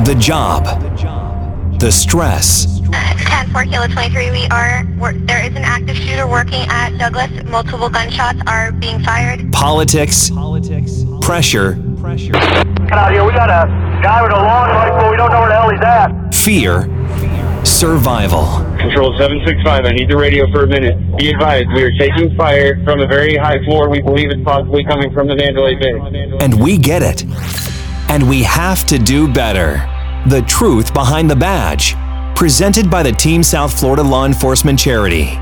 The job. The stress. 10 4 Kilo 23, we are, there is an active shooter working at Douglas. Multiple gunshots are being fired. Politics. Politics. Pressure. Get out here. We got a guy with a long rifle. We don't know where the hell he's at. Fear. Survival. Control 765, I need the radio for a minute. Be advised, we are taking fire from a very high floor. We believe it's possibly coming from the Mandalay Bay. And we get it. And we have to do better. The truth behind the badge. Presented by the Team South Florida Law Enforcement Charity.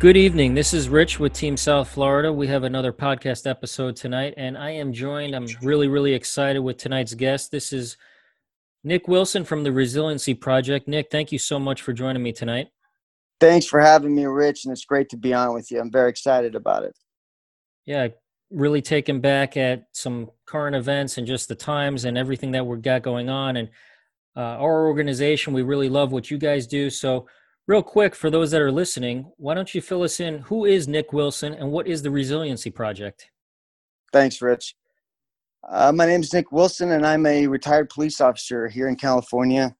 Good evening. This is Rich with Team South Florida. We have another podcast episode tonight, and I am joined. I'm really, really excited with tonight's guest. This is Nick Wilson from the Resiliency Project. Nick, thank you so much for joining me tonight. Thanks for having me, Rich, and it's great to be on with you. I'm very excited about it. Yeah, really taken back at some current events and just the times and everything that we've got going on. And uh, our organization, we really love what you guys do. So, real quick, for those that are listening, why don't you fill us in? Who is Nick Wilson and what is the Resiliency Project? Thanks, Rich. Uh, my name is Nick Wilson, and I'm a retired police officer here in California.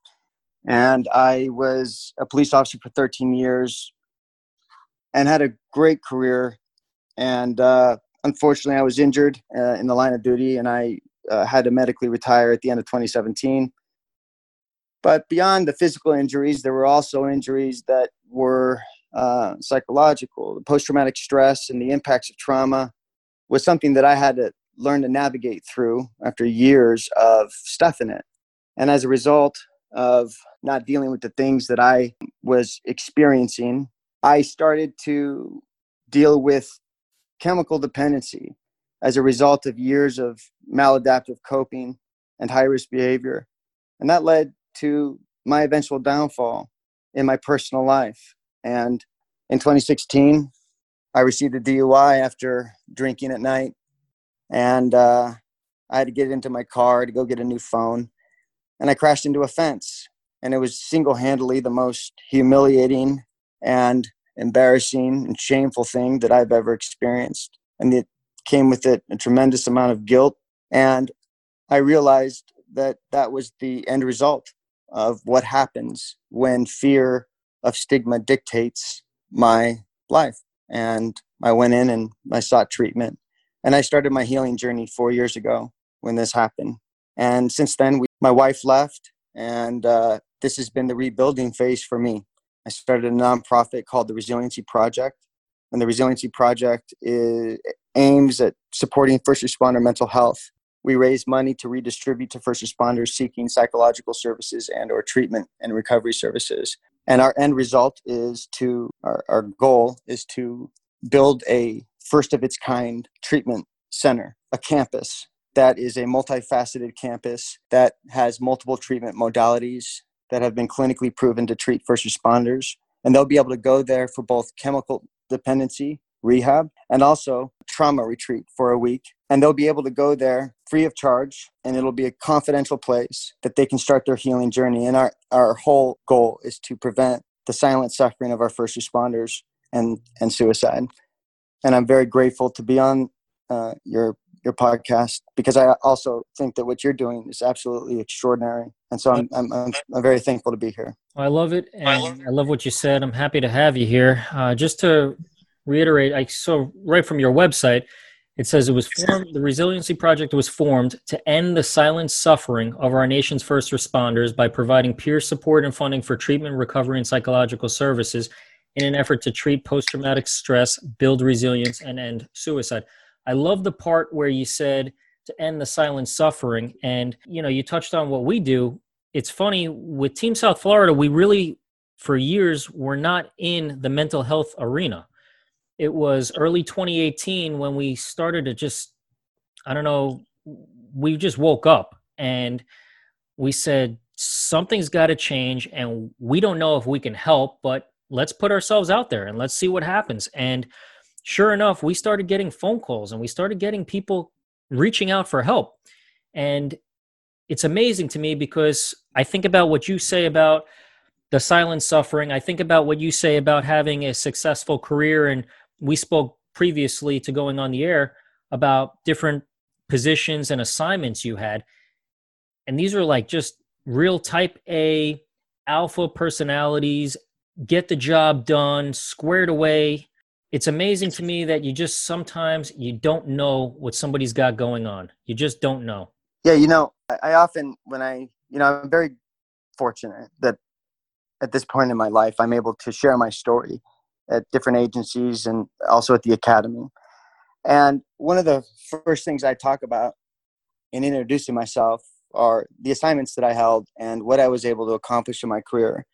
And I was a police officer for 13 years and had a great career. And uh, unfortunately, I was injured uh, in the line of duty, and I uh, had to medically retire at the end of 2017. But beyond the physical injuries, there were also injuries that were uh, psychological. The post traumatic stress and the impacts of trauma was something that I had to learn to navigate through after years of stuffing it. And as a result of not dealing with the things that I was experiencing, I started to deal with chemical dependency as a result of years of maladaptive coping and high risk behavior. And that led to my eventual downfall in my personal life. And in 2016, I received a DUI after drinking at night. And uh, I had to get into my car to go get a new phone. And I crashed into a fence. And it was single handedly the most humiliating and embarrassing and shameful thing that I've ever experienced. And it came with it a tremendous amount of guilt. And I realized that that was the end result of what happens when fear of stigma dictates my life. And I went in and I sought treatment. And I started my healing journey four years ago when this happened. And since then, we, my wife left, and uh, this has been the rebuilding phase for me. I started a nonprofit called the Resiliency Project. And the Resiliency Project is, aims at supporting first responder mental health. We raise money to redistribute to first responders seeking psychological services and or treatment and recovery services. And our end result is to our, our goal is to build a first of its kind treatment center a campus that is a multifaceted campus that has multiple treatment modalities that have been clinically proven to treat first responders and they'll be able to go there for both chemical dependency rehab and also trauma retreat for a week. And they'll be able to go there free of charge and it'll be a confidential place that they can start their healing journey. And our, our whole goal is to prevent the silent suffering of our first responders and, and suicide. And I'm very grateful to be on uh, your your podcast because I also think that what you're doing is absolutely extraordinary. And so I'm, I'm, I'm, I'm very thankful to be here. I love it. And I love what you said. I'm happy to have you here. Uh, just to reiterate, I saw right from your website, it says it was formed, the Resiliency Project was formed to end the silent suffering of our nation's first responders by providing peer support and funding for treatment, recovery, and psychological services in an effort to treat post traumatic stress, build resilience, and end suicide. I love the part where you said to end the silent suffering. And, you know, you touched on what we do. It's funny with Team South Florida, we really, for years, were not in the mental health arena it was early 2018 when we started to just i don't know we just woke up and we said something's got to change and we don't know if we can help but let's put ourselves out there and let's see what happens and sure enough we started getting phone calls and we started getting people reaching out for help and it's amazing to me because i think about what you say about the silent suffering i think about what you say about having a successful career and we spoke previously to going on the air about different positions and assignments you had. And these are like just real type A alpha personalities, get the job done, squared away. It's amazing to me that you just sometimes you don't know what somebody's got going on. You just don't know. Yeah, you know, I, often when I, you know, I'm very fortunate that at this point in my life I'm able to share my story at different agencies and also at the academy. And one of the first things I talk about in introducing myself are the assignments that I held and what I was able to accomplish in my career.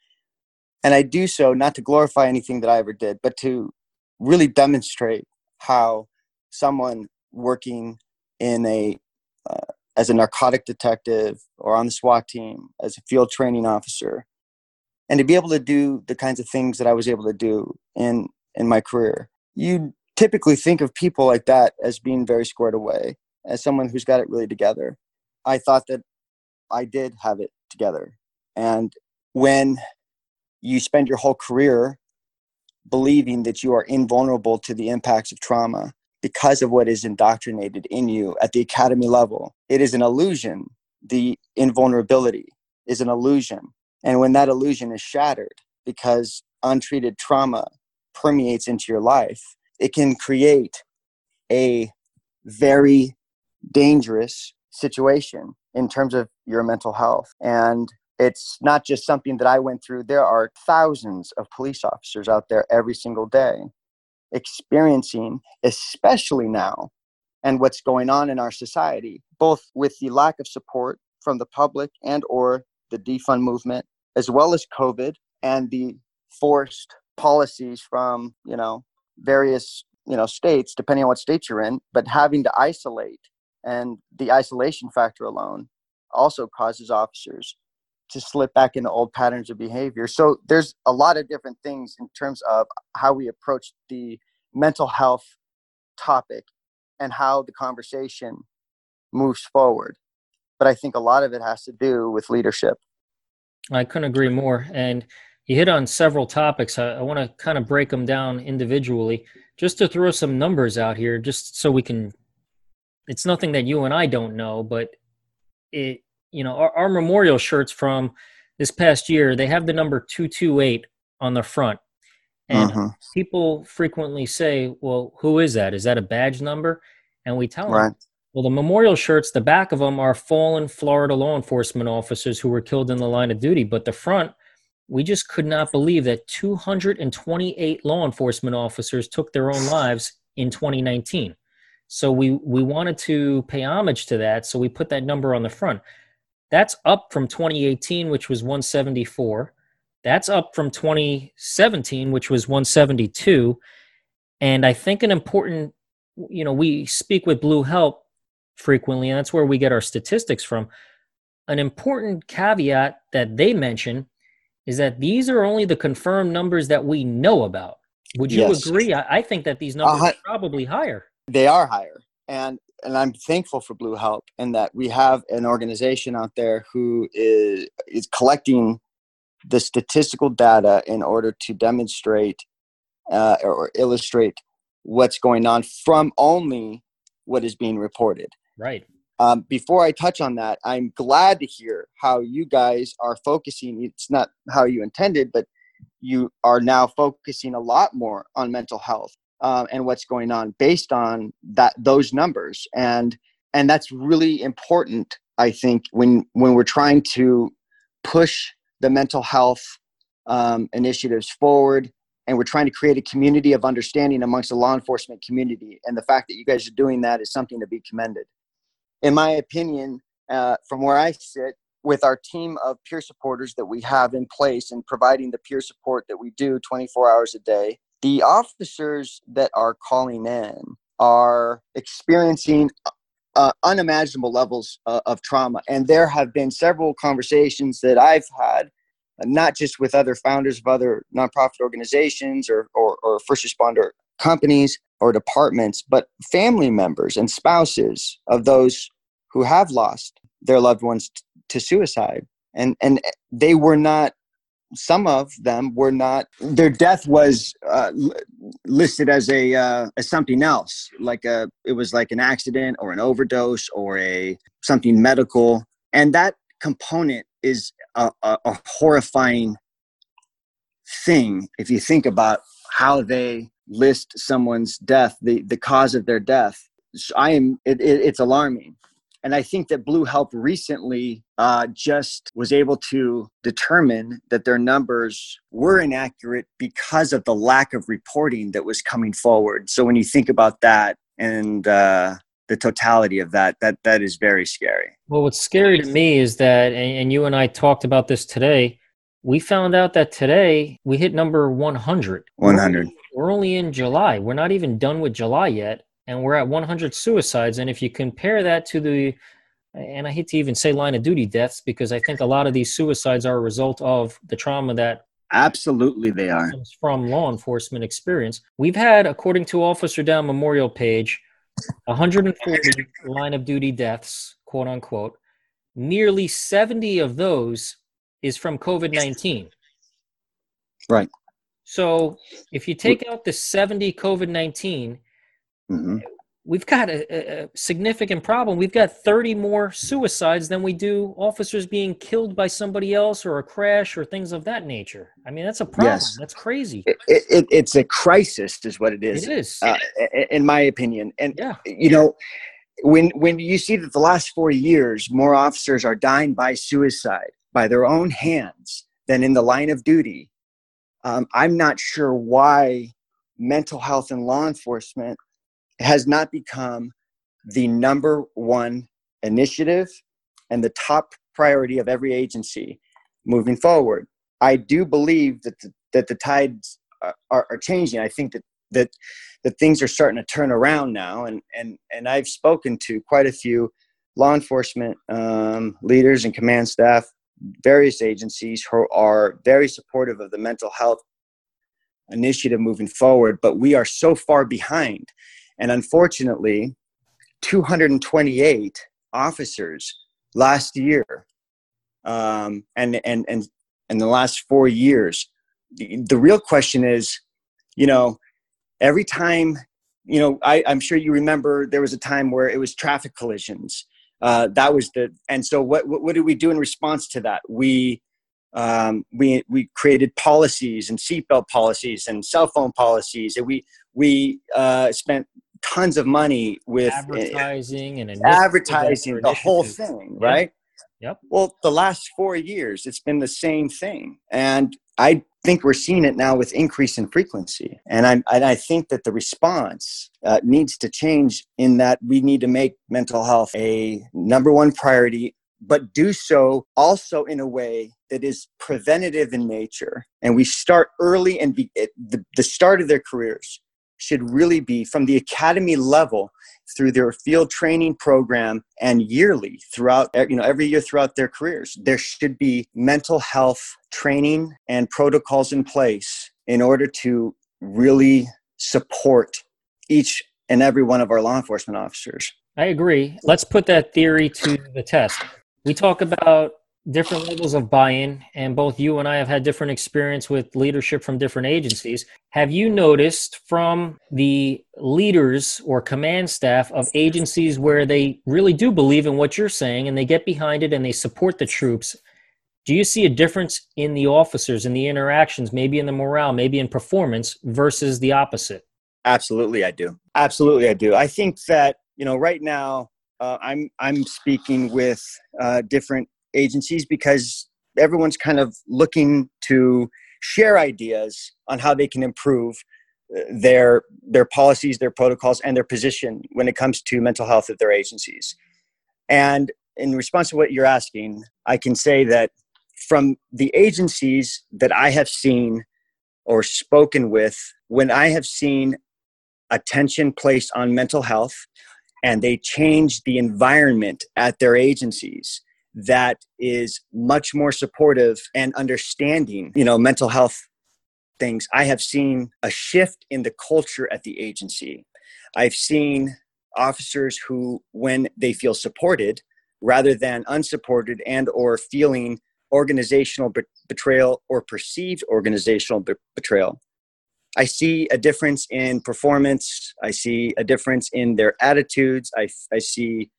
And I do so not to glorify anything that I ever did, but to really demonstrate how someone working in a uh, as a narcotic detective or on the SWAT team as a field training officer and to be able to do the kinds of things that I was able to do in in my career. You typically think of people like that as being very squared away, as someone who's got it really together. I thought that I did have it together. And when you spend your whole career believing that you are invulnerable to the impacts of trauma because of what is indoctrinated in you at the academy level, it is an illusion. The invulnerability is an illusion. And when that illusion is shattered because untreated trauma permeates into your life, it can create a very dangerous situation in terms of your mental health. And it's not just something that I went through. There are thousands of police officers out there every single day experiencing, especially now, and what's going on in our society, both with the lack of support from the public and or the defund movement, as well as COVID and the forced policies from, you know, various, you know, states, depending on what state you're in, but having to isolate and the isolation factor alone also causes officers to slip back into old patterns of behavior. So there's a lot of different things in terms of how we approach the mental health topic and how the conversation moves forward. But I think a lot of it has to do with leadership. I couldn't agree more. And you hit on several topics. I, I want to kind of break them down individually just to throw some numbers out here, just so we can. It's nothing that you and I don't know, but it, you know, our, our memorial shirts from this past year, they have the number 228 on the front. And uh-huh. people frequently say, well, who is that? Is that a badge number? And we tell right. them, well, the memorial shirts, the back of them are fallen Florida law enforcement officers who were killed in the line of duty. But the front, we just could not believe that 228 law enforcement officers took their own lives in 2019. So we we wanted to pay homage to that, so we put that number on the front. That's up from 2018, which was 174. That's up from 2017, which was 172. And I think an important, you know, we speak with Blue Help frequently, and that's where we get our statistics from. An important caveat that they mention is that these are only the confirmed numbers that we know about. Would you yes. agree? I, I, think that these numbers uh, are probably higher. They are higher. And and I'm thankful for Blue Help and that we have an organization out there who is is collecting the statistical data in order to demonstrate uh, or illustrate what's going on from only what is being reported. Right. Um, before I touch on that, I'm glad to hear how you guys are focusing. It's not how you intended, but you are now focusing a lot more on mental health um, and what's going on based on that those numbers. And and that's really important i think when when we're trying to push the mental health um, initiatives forward and we're trying to create a community of understanding amongst the law enforcement community. And the fact that you guys are doing that is something to be commended. In my opinion uh, from where i sit with our team of peer supporters that we have in place and providing the peer support that we do 24 hours a day the officers that are calling in are experiencing uh, unimaginable levels uh, of trauma. And there have been several conversations that I've had, uh, not just with other founders of other nonprofit organizations or, or, or first responder companies or departments, but family members and spouses of those who have lost their loved ones t- to suicide. And, and they were not some of them were not their death was uh, listed as a uh, as something else like a it was like an accident or an overdose or a something medical. And that component is a, a, a horrifying thing if you think about how they list someone's death the the cause of their death. So i am it, it, it's alarming and I think that Blue Help recently uh, just was able to determine that their numbers were inaccurate because of the lack of reporting that was coming forward. So when you think about that and uh, the totality of that, that that is very scary. Well, what's scary to me is that, and you and I talked about this today. We found out that today we hit number 100. 100. We're, we're only in July. We're not even done with July yet and we're at 100 suicides. And if you compare that to the, and I hate to even say line of duty deaths because I think a lot of these suicides are a result of the trauma that absolutely they are from law enforcement experience. We've had, according to Officer Down Memorial page, 140 line of duty deaths, quote unquote. Nearly 70 of those is from COVID 19. Right. So if you take out the 70 COVID 19, Mm-hmm. We've got a, a, significant problem. We've got 30 more suicides than we do officers being killed by somebody else or a crash or things of that nature. I mean, that's a problem. Yes. That's crazy. It, it, it's a crisis, is what it is. It is, uh, in my opinion. And yeah. you know, when when you see that the last four years, more officers are dying by suicide by their own hands than in the line of duty, um, I'm not sure why mental health and law enforcement has not become the number one initiative and the top priority of every agency moving forward. I do believe that the, that the tides are, are, changing. I think that that that things are starting to turn around now, and and and I've spoken to quite a few law enforcement um, leaders and command staff, various agencies who are very supportive of the mental health initiative moving forward. But we are so far behind and unfortunately, 228 officers last year, um, and and and in the last four years. The, the real question is, you know, every time, you know, I, I'm sure you remember there was a time where it was traffic collisions. Uh, that was the and so what, what, what did we do in response to that we um, we we created policies and seatbelt policies and cell phone policies and we we uh, spent tons of money with advertising and advertising the whole thing, right? Yep. Well, the last four years, it's been the same thing, and I think we're seeing it now with increase in frequency, and I and I think that the response uh, needs to change in that we need to make mental health a number one priority but do so also in a way that is preventative in nature. And we start early and be at the, the start of their careers should really be from the academy level through their field training program and yearly throughout you know every year throughout their careers. There should be mental health training and protocols in place in order to really support each and every one of our law enforcement officers. I agree. Let's put that theory to the test. We talk about different levels of buy-in and both you and i have had different experience with leadership from different agencies. Have you noticed from the leaders or command staff of agencies where they really do believe in what you're saying and they get behind it and they support the troops do you see a difference in the officers in the interactions maybe in the morale maybe in performance versus the opposite? Absolutely i do. Absolutely i do. I think that you know right now uh, I'm I'm speaking with uh, different agencies because everyone's kind of looking to share ideas on how they can improve uh, their their policies their protocols and their position when it comes to mental health at their agencies. And in response to what you're asking i can say that from the agencies that i have seen or spoken with when i have seen attention placed on mental health and they change the environment at their agencies that is much more supportive and understanding, you know, mental health things. I have seen a shift in the culture at the agency. I've seen officers who when they feel supported rather than unsupported and or feeling organizational betrayal or perceived organizational betrayal. I see a difference in performance. I see a difference in their attitudes. I, I see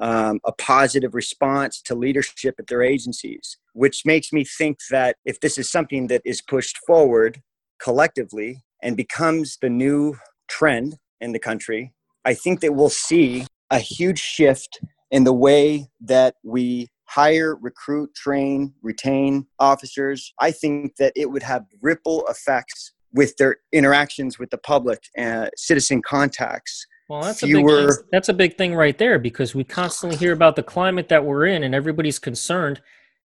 um, a positive response to leadership at their agencies, which makes me think that if this is something that is pushed forward collectively and becomes the new trend in the country, I think that we'll see a huge shift in the way that we hire, recruit, train, retain officers. I think that it would have ripple effects with their interactions with the public and citizen contacts well, that's fewer... a big that's a big thing right there because we constantly hear about the climate that we're in and everybody's concerned.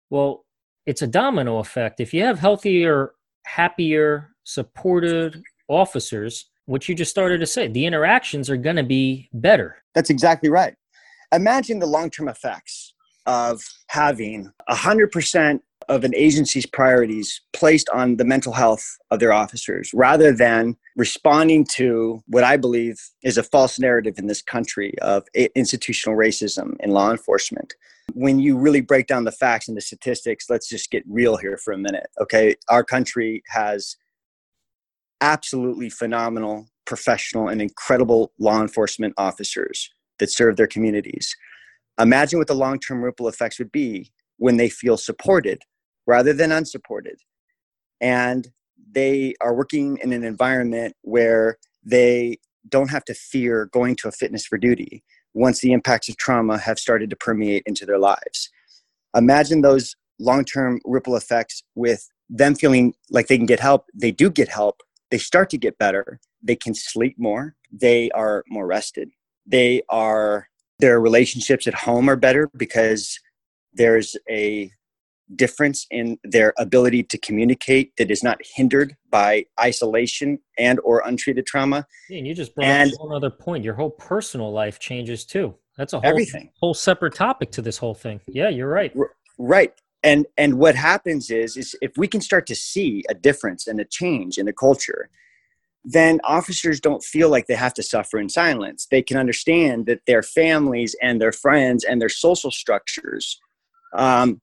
Well, it's a domino effect. If you have healthier, happier, supported officers, what you just started to say, the interactions are going to be better. That's exactly right. Imagine the long-term effects of having 100% of an agency's priorities placed on the mental health of their officers rather than responding to what I believe is a false narrative in this country of institutional racism in law enforcement. When you really break down the facts and the statistics, let's just get real here for a minute. Okay. Our country has absolutely phenomenal, professional, and incredible law enforcement officers that serve their communities. Imagine what the long term ripple effects would be when they feel supported rather than unsupported. And they are working in an environment where they don't have to fear going to a fitness for duty once the impacts of trauma have started to permeate into their lives. Imagine those long term ripple effects with them feeling like they can get help. They do get help. They start to get better. They can sleep more. They are more rested. They are, their relationships at home are better because there's a difference in their ability to communicate that is not hindered by isolation and or untreated trauma. Yeah, and you just brought and, up one other point. Your whole personal life changes too. That's a whole everything. whole separate topic to this whole thing. Yeah, you're right. Right. And and what happens is is if we can start to see a difference and a change in the culture, then officers don't feel like they have to suffer in silence. They can understand that their families and their friends and their social structures um,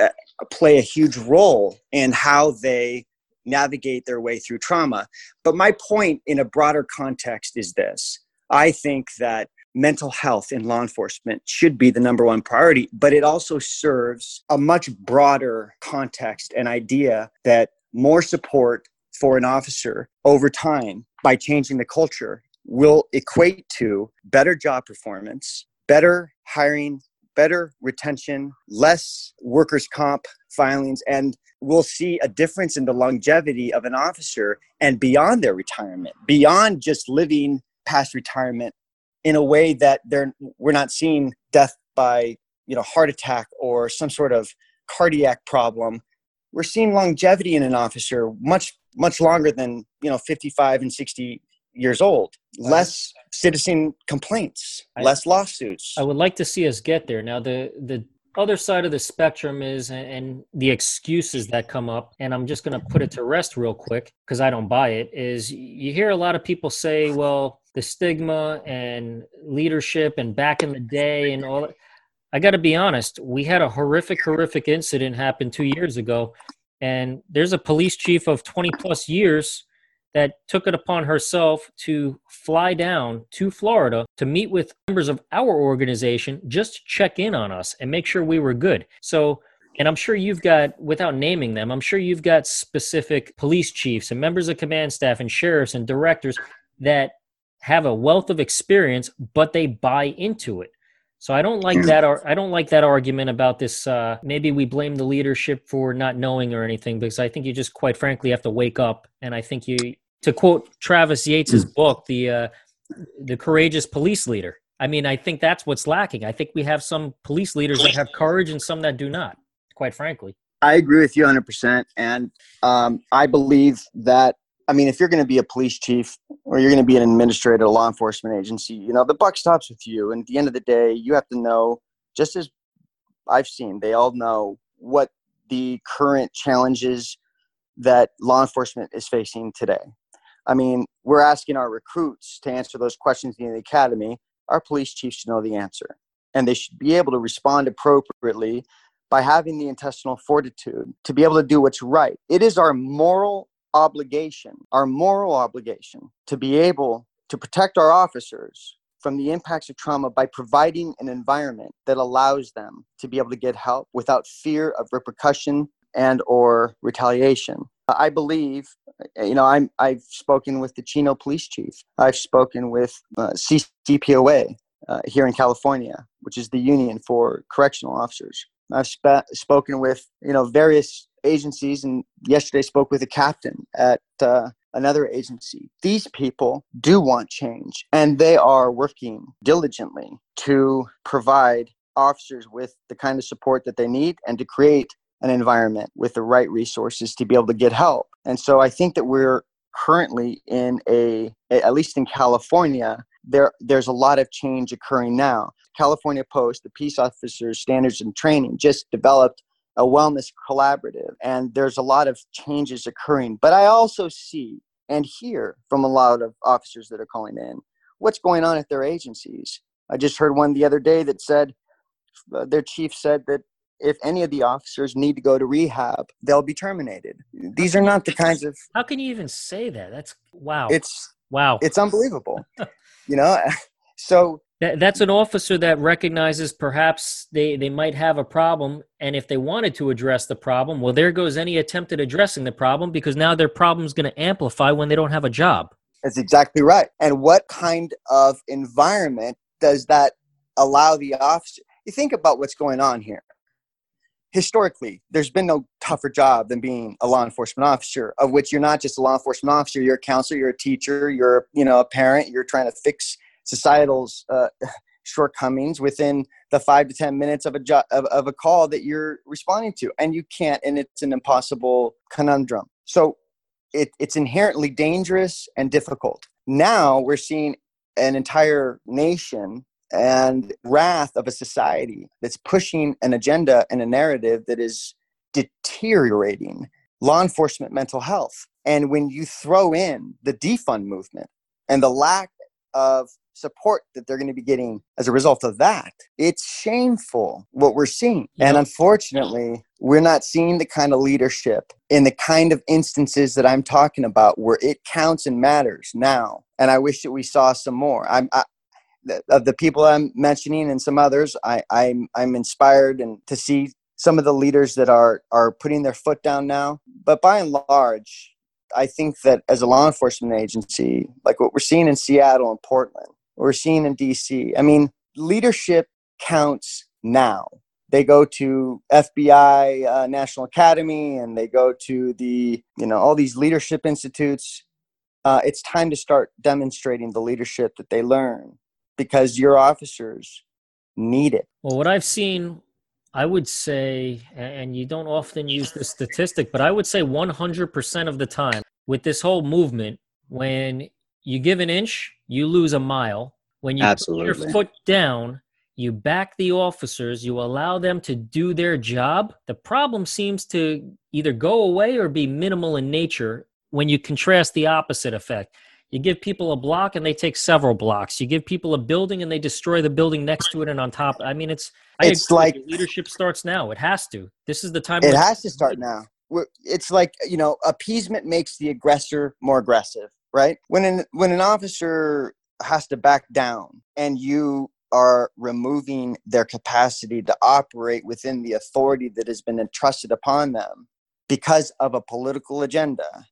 uh, play a huge role in how they navigate their way through trauma. But my point in a broader context is this I think that mental health in law enforcement should be the number one priority, but it also serves a much broader context and idea that more support for an officer over time by changing the culture will equate to better job performance, better hiring better retention, less workers' comp filings, and we'll see a difference in the longevity of an officer and beyond their retirement, beyond just living past retirement in a way that they're we're not seeing death by you know heart attack or some sort of cardiac problem we're seeing longevity in an officer much much longer than you know 55 and 60 years old. Less citizen complaints less lawsuits. I would like to see us get there. Now the the other side of the spectrum is and the excuses that come up and i'm just going to put it to rest real quick because i don't buy it is you hear a lot of people say well the stigma and leadership and back in the day and all i got to be honest we had a horrific horrific incident happen two years ago and there's a police chief of 20 plus years that took it upon herself to fly down to Florida to meet with members of our organization just to check in on us and make sure we were good. So, and I'm sure you've got, without naming them, I'm sure you've got specific police chiefs and members of command staff and sheriffs and directors that have a wealth of experience, but they buy into it. So I don't like that. I don't like that argument about this. Uh, maybe we blame the leadership for not knowing or anything, because I think you just, quite frankly, have to wake up. And I think you to quote Travis Yates's mm. book, the uh, the courageous police leader. I mean, I think that's what's lacking. I think we have some police leaders that have courage and some that do not. Quite frankly, I agree with you 100, percent and um, I believe that. I mean, if you're going to be a police chief or you're going to be an administrator at a law enforcement agency, you know the buck stops with you. And at the end of the day, you have to know, just as I've seen, they all know what the current challenges that law enforcement is facing today. I mean, we're asking our recruits to answer those questions in the academy. Our police chiefs should know the answer, and they should be able to respond appropriately by having the intestinal fortitude to be able to do what's right. It is our moral obligation, our moral obligation to be able to protect our officers from the impacts of trauma by providing an environment that allows them to be able to get help without fear of repercussion and or retaliation. I believe, you know, I'm, I've spoken with the Chino police chief. I've spoken with uh, CCPOA uh, here in California, which is the union for correctional officers. I've sp- spoken with, you know, various agencies and yesterday spoke with a captain at uh, another agency. These people do want change and they are working diligently to provide officers with the kind of support that they need and to create an environment with the right resources to be able to get help. And so I think that we're currently in a, at least in California, there there's a lot of change occurring now. California Post, the Peace Officers Standards and Training, just developed a wellness collaborative, and there's a lot of changes occurring. But I also see and hear from a lot of officers that are calling in what's going on at their agencies. I just heard one the other day that said uh, their chief said that if any of the officers need to go to rehab, they'll be terminated. These are not the kinds of. How can you even say that? That's wow. It's wow. It's unbelievable. you know, so that, that's an officer that recognizes perhaps they, they might have a problem. And if they wanted to address the problem, well, there goes any attempt at addressing the problem because now their problem is going to amplify when they don't have a job. That's exactly right. And what kind of environment does that allow the officer? You think about what's going on here. Historically, there's been no tougher job than being a law enforcement officer, of which you're not just a law enforcement officer, you're a counselor, you're a teacher, you're you know a parent, you're trying to fix societal's uh, shortcomings within the five to ten minutes of a jo- of, of a call that you're responding to and you can't and it's an impossible conundrum. So it, it's inherently dangerous and difficult. Now we're seeing an entire nation and wrath of a society that's pushing an agenda and a narrative that is deteriorating law enforcement mental health. And when you throw in the defund movement and the lack of support that they're going to be getting as a result of that. It's shameful what we're seeing. Yep. And unfortunately, we're not seeing the kind of leadership in the kind of instances that I'm talking about where it counts and matters now. And I wish that we saw some more. I'm, I, of the people I'm mentioning and some others, I, I'm, I'm inspired and to see some of the leaders that are, are putting their foot down now. But by and large, I think that as a law enforcement agency, like what we're seeing in Seattle and Portland, we're seeing in DC. I mean, leadership counts now. They go to FBI uh, National Academy and they go to the, you know, all these leadership institutes. Uh, it's time to start demonstrating the leadership that they learn because your officers need it. Well, what I've seen, I would say, and you don't often use this statistic, but I would say 100% of the time with this whole movement, when you give an inch, you lose a mile. When you Absolutely. put your foot down, you back the officers, you allow them to do their job. The problem seems to either go away or be minimal in nature when you contrast the opposite effect. You give people a block and they take several blocks. You give people a building and they destroy the building next to it and on top. I mean, it's it's like leadership starts now. It has to. This is the time. It has to start now. It's like you know, appeasement makes the aggressor more aggressive right? When an when an officer has to back down and you are removing their capacity to operate within the authority that has been entrusted upon them because of a political agenda,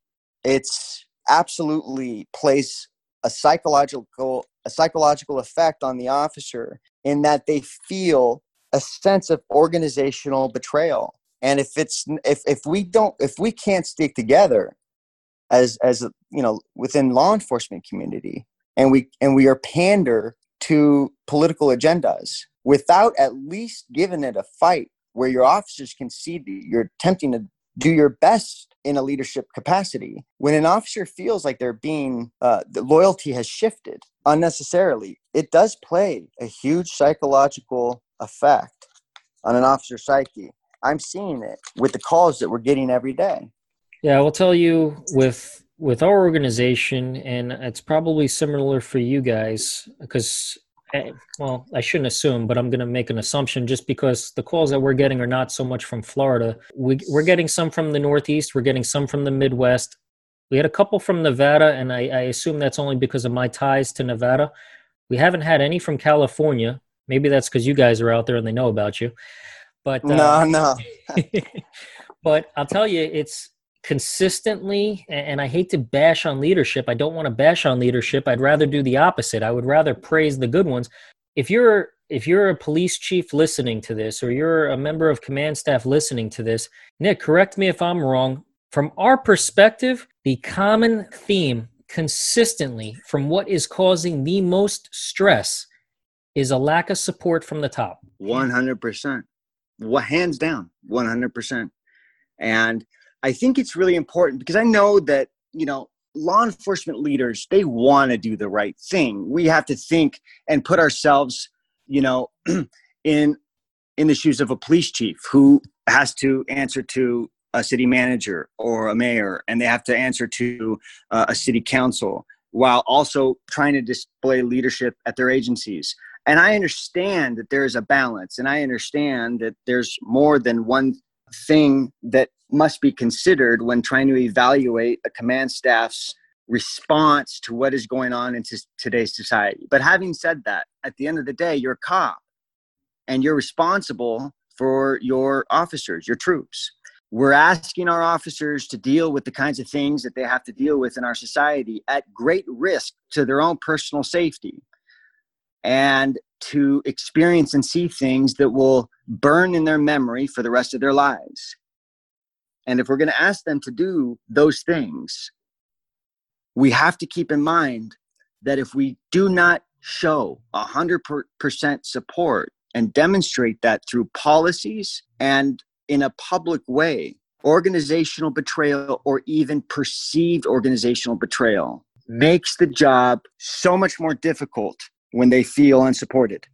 it's absolutely place a psychological a psychological effect on the officer in that they feel a sense of organizational betrayal and if it's if if we don't if we can't stick together as as you know within law enforcement community and we and we are pander to political agendas without at least giving it a fight where your officers can see that you're attempting to do your best in a leadership capacity when an officer feels like they're being uh, the loyalty has shifted unnecessarily it does play a huge psychological effect on an officer's psyche. I'm seeing it with the calls that we're getting every day yeah, I will tell you with with our organization, and it's probably similar for you guys because Eh, well, I shouldn't assume, but I'm going to make an assumption just because the calls that we're getting are not so much from Florida. We, we're getting some from the Northeast, we're getting some from the Midwest. We had a couple from Nevada, and I, I assume that's only because of my ties to Nevada. We haven't had any from California. Maybe that's because you guys are out there and they know about you. But uh, no, no. but I'll tell you, it's consistently and i hate to bash on leadership i don't want to bash on leadership i'd rather do the opposite i would rather praise the good ones. If you're if you're a police chief listening to this or you're a member of command staff listening to this nick correct me if i'm wrong from our perspective the common theme consistently from what is causing the most stress is a lack of support from the top. 100% well, hands down 100% and I think it's really important because I know that, you know, law enforcement leaders, they want to do the right thing. We have to think and put ourselves, you know, in in the shoes of a police chief who has to answer to a city manager or a mayor and they have to answer to uh, a city council while also trying to display leadership at their agencies. And I understand that there is a balance and I understand that there's more than one thing that must be considered when trying to evaluate a command staff's response to what is going on in t- today's society. But having said that, at the end of the day, you're a cop and you're responsible for your officers, your troops. We're asking our officers to deal with the kinds of things that they have to deal with in our society at great risk to their own personal safety and to experience and see things that will burn in their memory for the rest of their lives. And if we're going to ask them to do those things, we have to keep in mind that if we do not show 100% support and demonstrate that through policies and in a public way, organizational betrayal or even perceived organizational betrayal makes the job so much more difficult when they feel unsupported.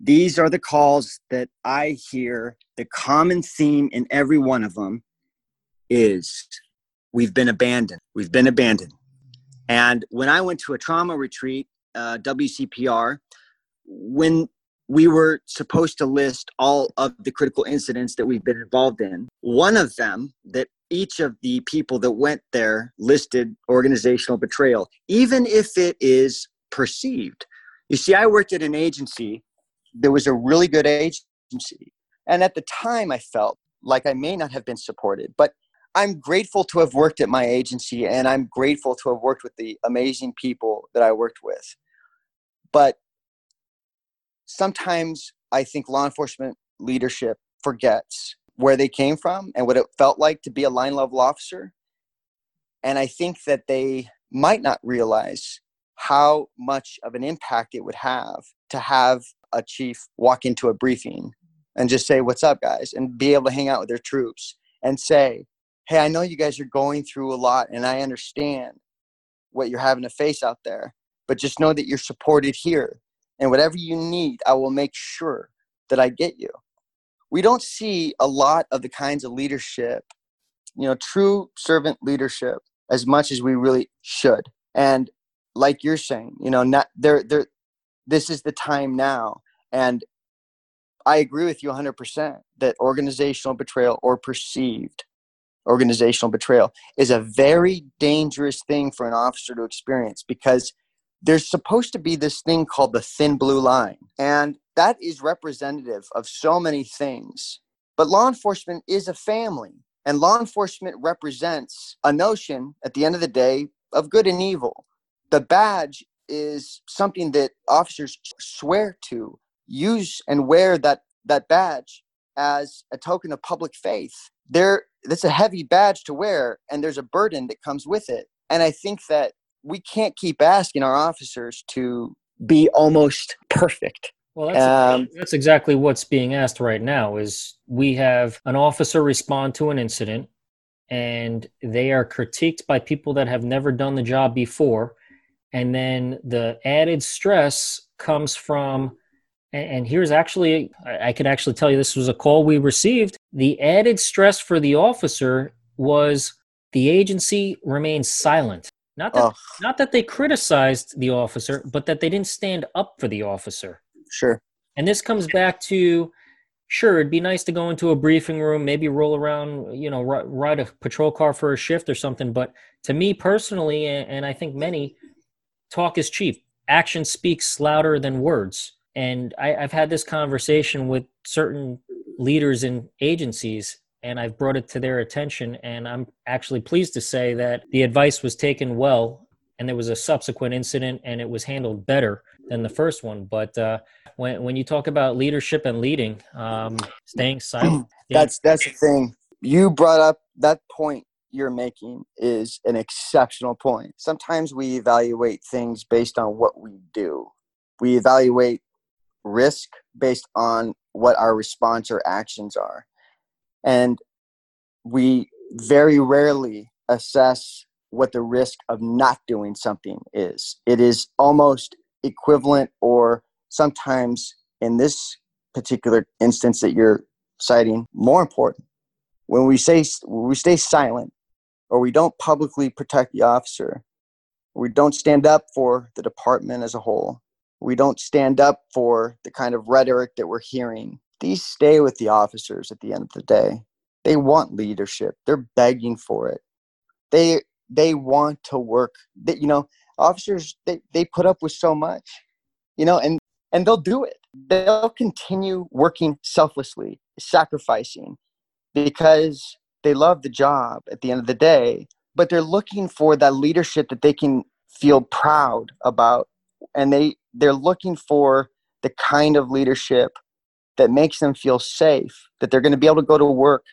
These are the calls that I hear, the common theme in every one of them is we've been abandoned. We've been abandoned. And when I went to a trauma retreat, uh, WCPR, when we were supposed to list all of the critical incidents that we've been involved in, one of them that each of the people that went there listed organizational betrayal, even if it is perceived. You see, I worked at an agency, there was a really good agency. And at the time, I felt like I may not have been supported, but I'm grateful to have worked at my agency and I'm grateful to have worked with the amazing people that I worked with. But sometimes I think law enforcement leadership forgets where they came from and what it felt like to be a line level officer. And I think that they might not realize how much of an impact it would have to have a chief walk into a briefing and just say, What's up, guys? and be able to hang out with their troops and say, hey, I know you guys are going through a lot and I understand what you're having to face out there, but just know that you're supported here. And whatever you need, I will make sure that I get you. We don't see a lot of the kinds of leadership, you know, true servant leadership as much as we really should. And like you're saying, you know, not there, there, this is the time now. And I agree with you 100% that organizational betrayal or perceived organizational betrayal is a very dangerous thing for an officer to experience because there's supposed to be this thing called the thin blue line and that is representative of so many things. But law enforcement is a family and law enforcement represents a notion at the end of the day of good and evil. The badge is something that officers swear to use and wear that that badge as a token of public faith. There that's a heavy badge to wear and there's a burden that comes with it. And i think that we can't keep asking our officers to be almost perfect. Well that's, um, that's exactly what's being asked right now is we have an officer respond to an incident and they are critiqued by people that have never done the job before and then the added stress comes from and here's actually i could actually tell you this was a call we received the added stress for the officer was the agency remained silent Not that, not that they criticized the officer, but that they didn't stand up for the officer. Sure. And this comes back to sure, it'd be nice to go into a briefing room, maybe roll around, you know, ride a patrol car for a shift or something. But to me personally, and I think many, talk is cheap. Action speaks louder than words. And I, have had this conversation with certain leaders in agencies, and I've brought it to their attention. And I'm actually pleased to say that the advice was taken well, and there was a subsequent incident, and it was handled better than the first one. But uh, when when you talk about leadership and leading, um, staying silent. that's that's the thing. You brought up that point you're making is an exceptional point. Sometimes we evaluate things based on what we do. We evaluate risk based on what our response or actions are. And we very rarely assess what the risk of not doing something is. It is almost equivalent or sometimes in this particular instance that you're citing more important when we say when we stay silent or we don't publicly protect the officer we don't stand up for the department as a whole we don't stand up for the kind of rhetoric that we're hearing. These stay with the officers at the end of the day. They want leadership. They're begging for it. They they want to work. You know officers they, they put up with so much you know and and they'll do it. They'll continue working selflessly sacrificing because they love the job at the end of the day but they're looking for that leadership that they can feel proud about and they they're looking for the kind of leadership that makes them feel safe that they're going to be able to go to work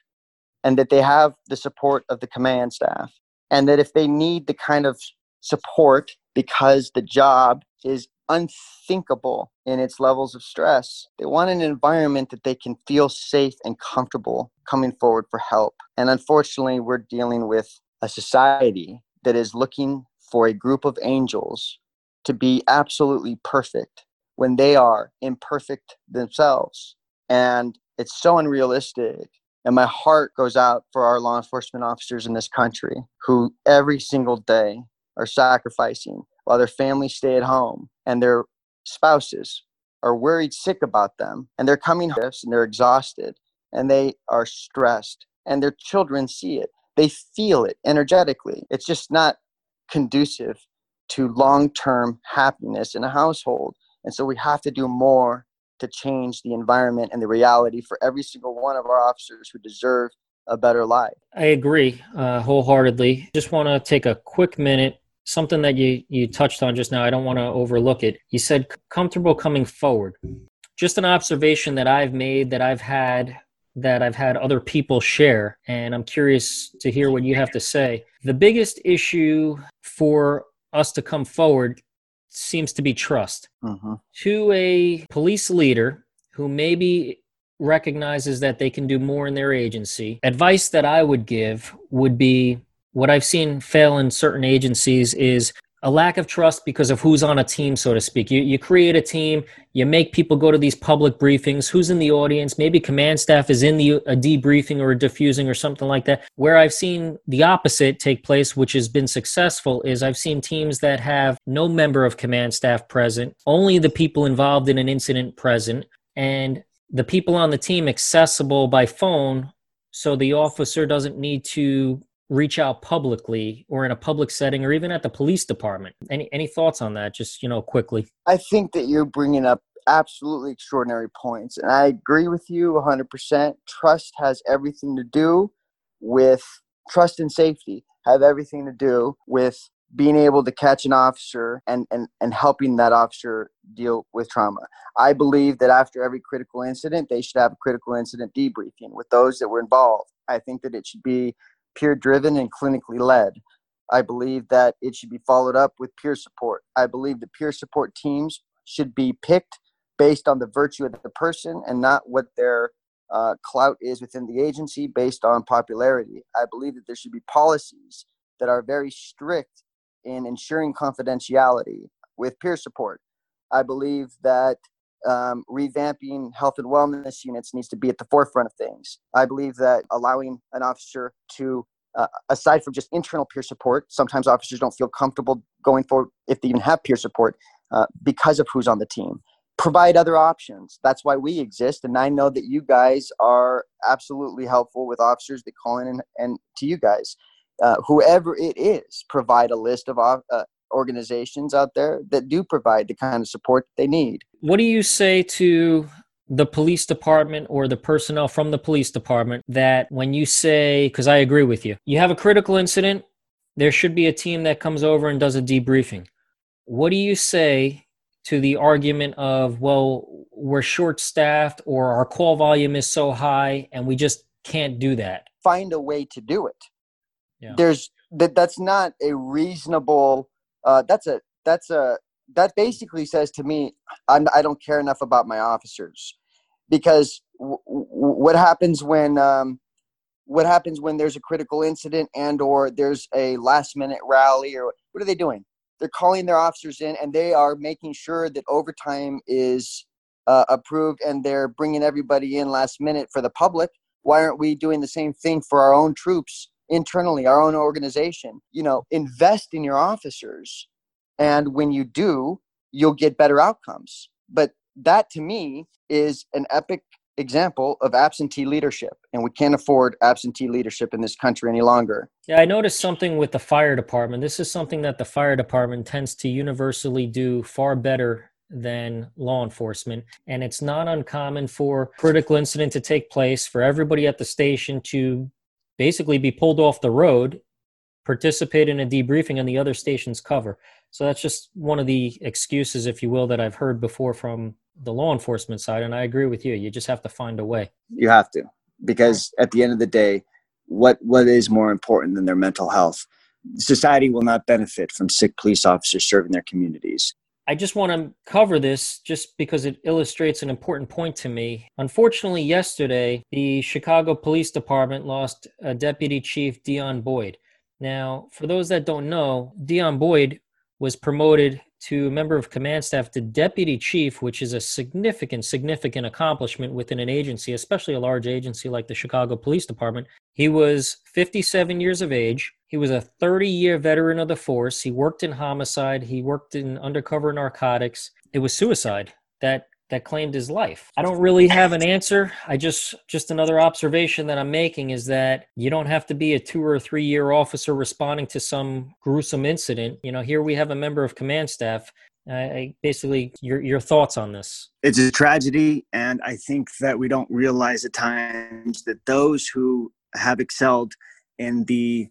and that they have the support of the command staff and that if they need the kind of support because the job is unthinkable in its levels of stress. They want an environment that they can feel safe and comfortable coming forward for help. And unfortunately, we're dealing with a society that is looking for a group of angels to be absolutely perfect when they are imperfect themselves. And it's so unrealistic. And my heart goes out for our law enforcement officers in this country who every single day are sacrificing while their families stay at home and their spouses are worried sick about them and they're coming home and they're exhausted and they are stressed and their children see it they feel it energetically it's just not conducive to long-term happiness in a household and so we have to do more to change the environment and the reality for every single one of our officers who deserve a better life. I agree uh, wholeheartedly. Just want to take a quick minute something that you you touched on just now i don't want to overlook it you said comfortable coming forward just an observation that i've made that i've had that i've had other people share and i'm curious to hear what you have to say the biggest issue for us to come forward seems to be trust mm-hmm. to a police leader who maybe recognizes that they can do more in their agency advice that i would give would be what I've seen fail in certain agencies is a lack of trust because of who's on a team, so to speak. You, you create a team, you make people go to these public briefings. Who's in the audience? Maybe command staff is in the a debriefing or a diffusing or something like that. Where I've seen the opposite take place, which has been successful, is I've seen teams that have no member of command staff present, only the people involved in an incident present, and the people on the team accessible by phone so the officer doesn't need to reach out publicly or in a public setting or even at the police department any any thoughts on that just you know quickly i think that you're bringing up absolutely extraordinary points and i agree with you 100% trust has everything to do with trust and safety have everything to do with being able to catch an officer and, and, and helping that officer deal with trauma. I believe that after every critical incident, they should have a critical incident debriefing with those that were involved. I think that it should be peer driven and clinically led. I believe that it should be followed up with peer support. I believe the peer support teams should be picked based on the virtue of the person and not what their uh, clout is within the agency based on popularity. I believe that there should be policies that are very strict in ensuring confidentiality with peer support. I believe that um, revamping health and wellness units needs to be at the forefront of things. I believe that allowing an officer to uh, aside from just internal peer support, sometimes officers don't feel comfortable going forward if they even have peer support uh, because of who's on the team. Provide other options. That's why we exist. And I know that you guys are absolutely helpful with officers that call in and, and to you guys. Uh, whoever it is, provide a list of uh, organizations out there that do provide the kind of support they need. What do you say to the police department or the personnel from the police department that when you say, because I agree with you, you have a critical incident, there should be a team that comes over and does a debriefing. What do you say to the argument of, well, we're short staffed or our call volume is so high and we just can't do that? Find a way to do it. Yeah. There's that that's not a reasonable uh, that's a that's a that basically says to me I'm, i do not care enough about my officers. Because w- w- what happens when um, what happens when there's a critical incident and or there's a last minute rally or what are they doing? They're calling their officers in and they are making sure that overtime is uh, approved and they're bringing everybody in last minute for the public. Why aren't we doing the same thing for our own troops internally our own organization you know invest in your officers. And when you do, you'll get better outcomes. But that to me is an epic example of absentee leadership. And we can't afford absentee leadership in this country any longer. Yeah i noticed something with the fire department. This is something that the fire department tends to universally do far better than law enforcement. And it's not uncommon for critical incident to take place for everybody at the station to basically be pulled off the road participate in a debriefing and the other stations cover so that's just one of the excuses, if you will, that I've heard before from the law enforcement side. And I agree with you. You just have to find a way. You have to, because at the end of the day, what what is more important than their mental health? Society will not benefit from sick police officers serving their communities. I just want to cover this just because it illustrates an important point to me. Unfortunately, yesterday, the Chicago Police Department lost a Deputy Chief Dion Boyd. Now, for those that don't know, Dion Boyd was promoted to member of command staff to deputy chief, which is a significant, significant accomplishment within an agency, especially a large agency like the Chicago Police Department. He was 57 years of age. He was a 30 year veteran of the force. He worked in homicide, he worked in undercover narcotics. It was suicide that that claimed his life. I don't really have an answer. I just just another observation that I'm making is that you don't have to be a 2 or 3 year officer responding to some gruesome incident. You know, here we have a member of command staff I basically your your thoughts on this. It's a tragedy and I think that we don't realize at times that those who have excelled in the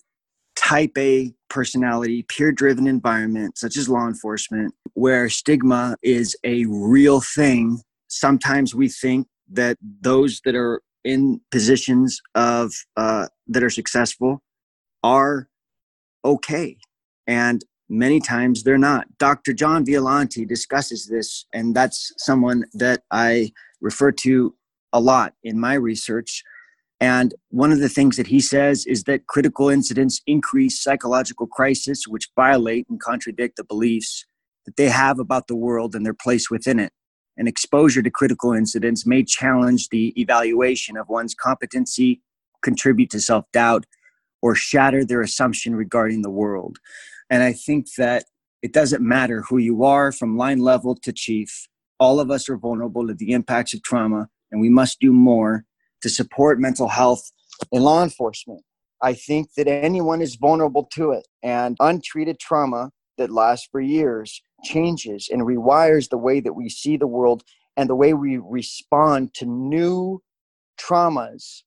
type A personality, peer driven environment, such as law enforcement, where stigma is a real thing, sometimes we think that those that are in positions of uh, that are successful are okay and many times they're not. Dr john Violanti discusses this and that's someone that i refer to a lot in my research and one of the things that he says is that critical incidents increase psychological crisis, which violate and contradict the beliefs that they have about the world and their place within it. And exposure to critical incidents may challenge the evaluation of one's competency, contribute to self doubt, or shatter their assumption regarding the world. And I think that it doesn't matter who you are from line level to chief, all of us are vulnerable to the impacts of trauma, and we must do more to support mental health in law enforcement. I think that anyone is vulnerable to it, and untreated trauma that lasts for years changes and rewires the way that we see the world and the way we respond to new traumas,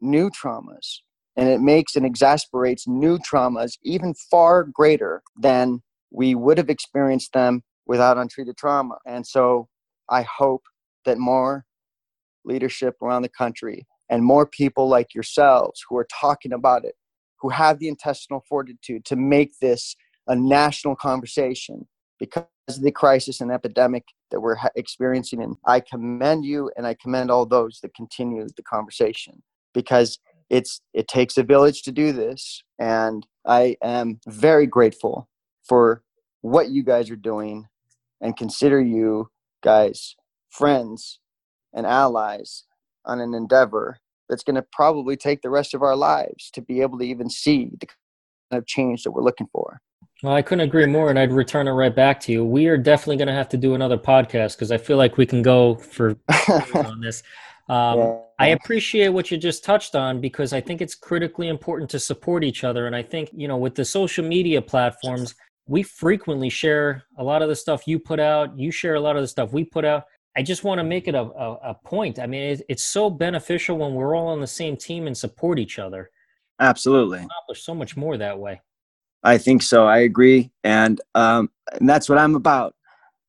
new traumas. And it makes and exasperates new traumas even far greater than we would have experienced them without untreated trauma. And so I hope that more leadership around the country and more people like yourselves who are talking about it, who have the intestinal fortitude to make this a national conversation because of the crisis and epidemic that we're experiencing. And I commend you and I commend all those that continue the conversation because it's it takes a village to do this and i am very grateful for what you guys are doing and consider you guys friends and allies on an endeavor that's going to probably take the rest of our lives to be able to even see the kind of change that we're looking for. Well, I couldn't agree more, and I'd return it right back to you. We are definitely going to have to do another podcast because I feel like we can go for on this. Um, yeah. I appreciate what you just touched on because I think it's critically important to support each other. And I think, you know, with the social media platforms, we frequently share a lot of the stuff you put out. You share a lot of the stuff we put out. I just want to make it a, a, a point. I mean, it, it's so beneficial when we're all on the same team and support each other. Absolutely. Accomplish so much more that way. I think so. I agree, and um, and that's what I'm about.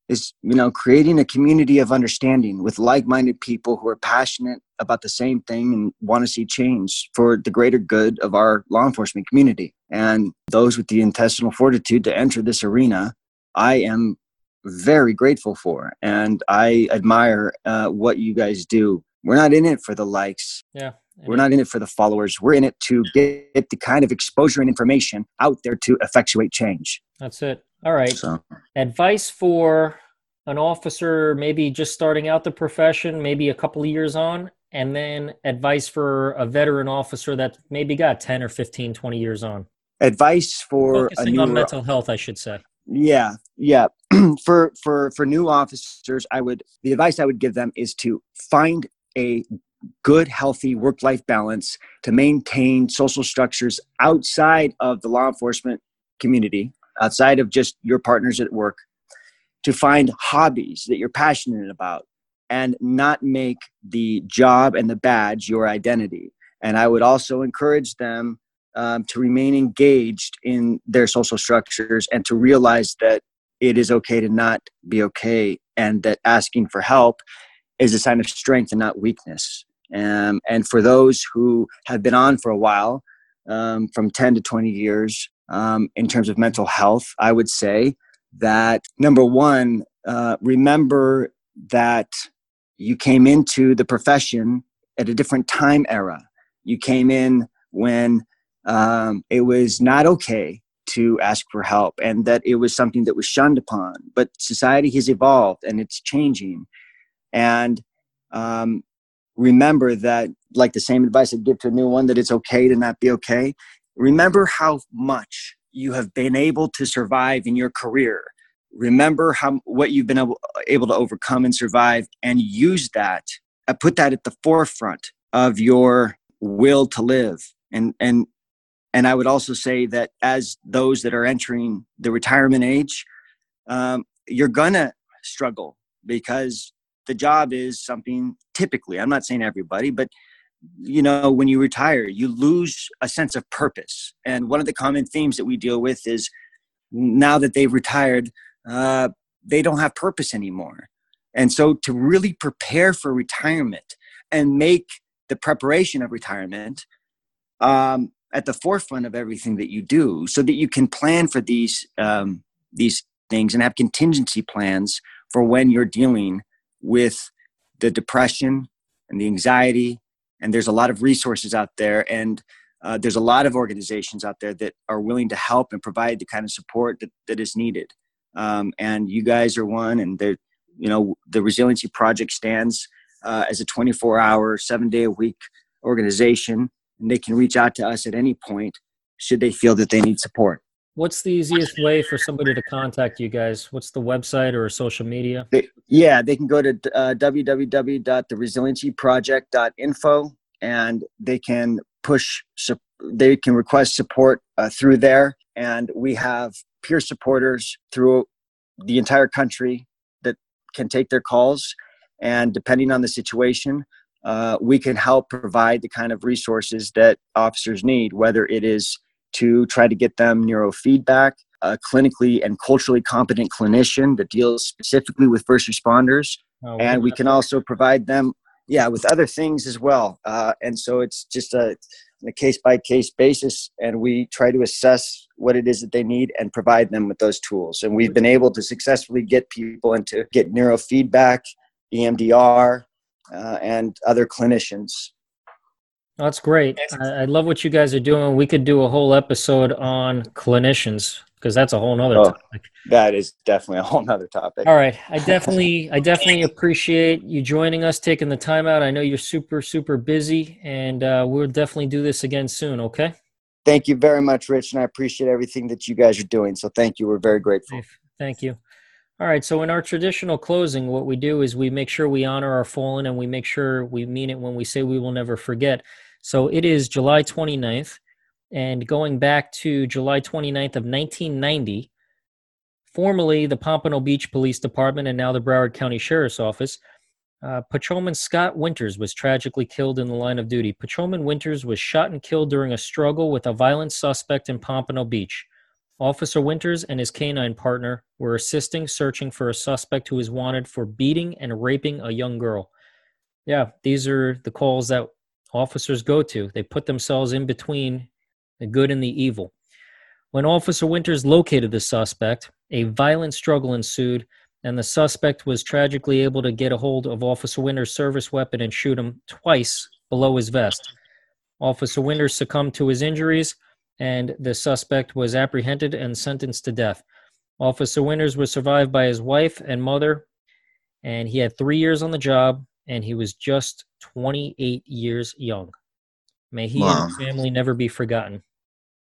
Is you know creating a community of understanding with like-minded people who are passionate about the same thing and want to see change for the greater good of our law enforcement community. And those with the intestinal fortitude to enter this arena, I am very grateful for, and I admire uh, what you guys do. We're not in it for the likes. Yeah. We're not in it for the followers. We're in it to get the kind of exposure and information out there to effectuate change. That's it. All right. So. Advice for an officer, maybe just starting out the profession, maybe a couple of years on, and then advice for a veteran officer that maybe got 10 or 15, 20 years on. Advice for Focusing on mental health, I should say. Yeah, yeah. for for for new officers, I would the advice I would give them is to find a good, healthy work life balance to maintain social structures outside of the law enforcement community, outside of just your partners at work, to find hobbies that you're passionate about and not make the job and the badge your identity. And I would also encourage them um, to remain engaged in their social structures and to realize that it is okay to not be okay and that asking for help is a sign of strength and not weakness. Um, and for those who have been on for a while, um, from 10 to 20 years, um, in terms of mental health, I would say that number one, uh, remember that you came into the profession at a different time era. You came in when um, it was not okay to ask for help and that it was something that was shunned upon. But society has evolved and it's changing. And um, remember that, like the same advice I'd give to a new one, that it's okay to not be okay. Remember how much you have been able to survive in your career. Remember how what you've been able, able to overcome and survive, and use that. Uh, put that at the forefront of your will to live. And and and I would also say that as those that are entering the retirement age, um, you're gonna struggle because the job is something typically i'm not saying everybody but you know when you retire you lose a sense of purpose. And one of the common themes that we deal with is now that they've retired uh, they don't have purpose anymore. And so to really prepare for retirement and make the preparation of retirement um, at the forefront of everything that you do so that you can plan for these um, these things and have contingency plans for when you're dealing with the depression and the anxiety. And there's a lot of resources out there and uh, there's a lot of organizations out there that are willing to help and provide the kind of support that, that is needed. Um, and you guys are one and they you know the resiliency project stands uh, as a 24 hour seven day a week organization and they can reach out to us at any point should they feel that they need support What's the easiest way for somebody to contact you guys? What's the website or social media? They, yeah, they can go to uh, www.theresiliencyproject.info and they can push, they can request support uh, through there. And we have peer supporters through the entire country that can take their calls. And depending on the situation, uh, we can help provide the kind of resources that officers need, whether it is to try to get them neurofeedback, a clinically and culturally competent clinician that deals specifically with first responders. Oh, and we can also provide them, yeah, with other things as well. Uh, and so it's just a, a case by case basis, and we try to assess what it is that they need and provide them with those tools. And we've been able to successfully get people into get neurofeedback, EMDR, uh, and other clinicians that's great. I, I love what you guys are doing. We could do a whole episode on clinicians. because that's a whole nother Oh. topic. That is definitely a whole nother topic. All right. I definitely I definitely appreciate you joining us, taking the time out. I know you're super, super busy and uh, we'll definitely do this again soon, okay? Thank you very much, Rich, and I appreciate everything that you guys are doing. So thank you. We're very grateful. Thank you. All right. So, in our traditional closing, what we do is we make sure we honor our fallen and we make sure we mean it when we say we will never forget. So, it is July 29th. And going back to July 29th of 1990, formerly the Pompano Beach Police Department and now the Broward County Sheriff's Office, uh, Patrolman Scott Winters was tragically killed in the line of duty. Patrolman Winters was shot and killed during a struggle with a violent suspect in Pompano Beach. Officer Winters and his canine partner were assisting searching for a suspect who was wanted for beating and raping a young girl. Yeah, these are the calls that officers go to. They put themselves in between the good and the evil. When Officer Winters located the suspect, a violent struggle ensued, and the suspect was tragically able to get a hold of Officer Winters' service weapon and shoot him twice below his vest. Officer Winters succumbed to his injuries, and the suspect was apprehended and sentenced to death. Officer Winters was survived by his wife and mother, and he had three years on the job, and he was just 28 years young. May he and his family never be forgotten.